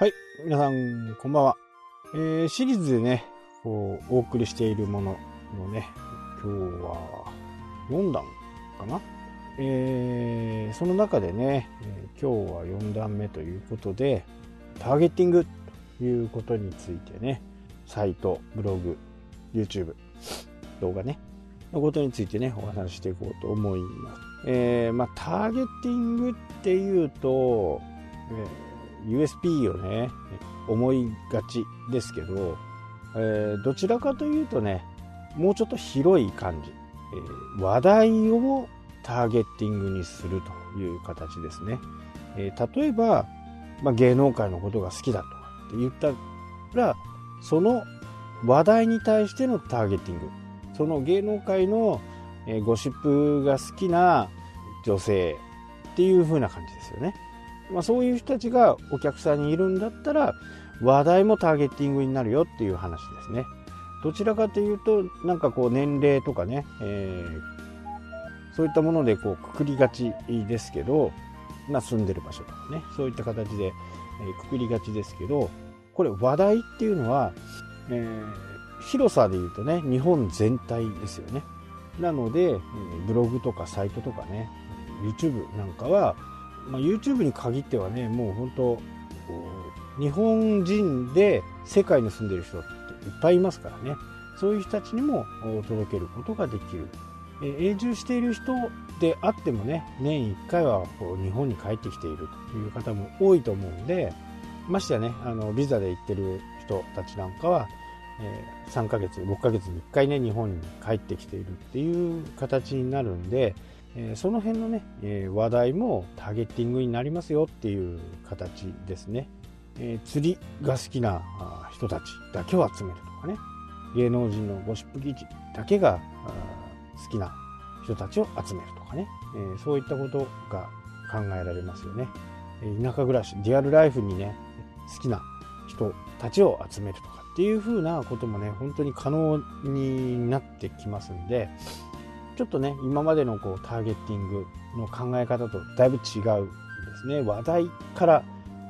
はい皆さん、こんばんは。えー、シリーズでね、こう、お送りしているもののね、今日は4弾かな。えー、その中でね、え、今日は4弾目ということで、ターゲッティングということについてね、サイト、ブログ、YouTube、動画ね、のことについてね、お話ししていこうと思います。えー、まあ、ターゲッティングっていうと、えー、USP をね、思いがちですけど、えー、どちらかというとね、もうちょっと広い感じ、えー、話題をターゲッティングにするという形ですね。えー、例えば、まあ、芸能界のことが好きだとかって言ったら、その話題に対してのターゲティング。その芸能界のゴシップが好きな女性っていう風な感じですよね。まあ、そういう人たちがお客さんにいるんだったら話題もターゲッティングになるよっていう話ですね。どちらかというとなんかこう年齢とかね、えー、そういったものでこうくくりがちですけど、まあ、住んでる場所とかねそういった形で、えくくりがちですけどこれ話題っていうのは、えー、広さで言うとね日本全体ですよね。なのでブログとかサイトとかね YouTube なんかは、まあ、YouTube に限ってはねもう本当日本人で世界に住んでる人っていっぱいいますからね。そういう人たちにも届けることができる。永住している人であってもね年1回はこう日本に帰ってきているという方も多いと思うんでましてやねあのビザで行ってる人たちなんかは、えー、3ヶ月6ヶ月に1回ね日本に帰ってきているっていう形になるんでえその辺のね、え話題もターゲッティングになりますよっていう形ですね、え釣りが好きな人たちだけを集めるとかね。芸能人のゴシップ記事だけが好きな人たちを集めるとかね、えそういったことが考えられますよね。田舎暮らしリアルライフにね好きな人たちを集めるとかっていう風なこともね本当に可能になってきますんでちょっとね今までのこうターゲッティングの考え方とだいぶ違うですね。話題から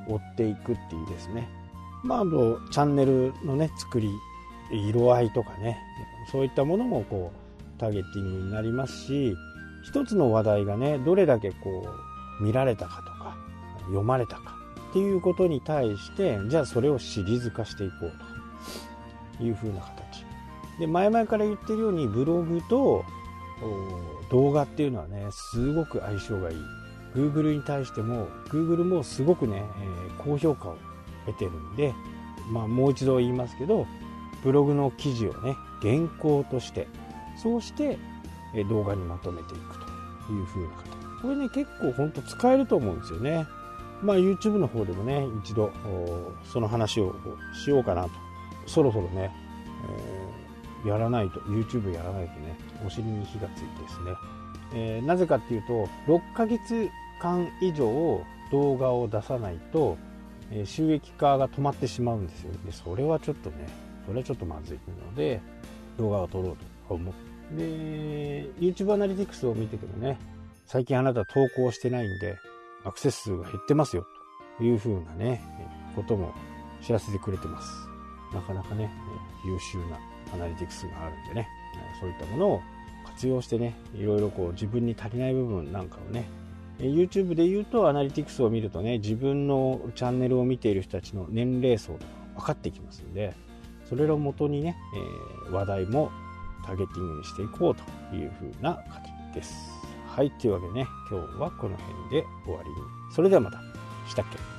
追っていくっていうですね。まああのチャンネルのね作り色合いとかね。そういったものもこうターゲッティングになりますし一つの話題がねどれだけこう見られたかとか読まれたかっていうことに対してじゃあそれをシリーズ化していこうというふうな形。で前々から言ってるようにブログと動画っていうのはねすごく相性がいい。Google に対しても Google もすごくね、えー、高評価を得てるんで、まあ、もう一度言いますけどブログの記事をね原稿としてそうして、動画にまとめていくという風な形。これね結構ほんと使えると思うんですよね。まあ YouTube の方でもね一度その話をしようかなと。そろそろね、えーやらないと YouTube やらないとねお尻に火がついてですね、えー、なぜかっていうと6ヶ月間以上動画を出さないと、えー、収益化が止まってしまうんですよ。でそれはちょっとねそれはちょっとまずいので動画を撮ろうと思ってで YouTube アナリティクスを見ててもね最近あなた投稿してないんでアクセス数が減ってますよ。というふうなねことも知らせてくれてます。なかなかね優秀なアナリティクスがあるんでね、そういったものを活用してね、いろいろこう自分に足りない部分なんかをね、YouTube で言うとアナリティクスを見るとね、自分のチャンネルを見ている人たちの年齢層とか分かってきますんで、それをもとにね、え、話題もターゲティングにしていこうという風な形です。はい、というわけでね、今日はこの辺で終わりに。それではまた。したっけ？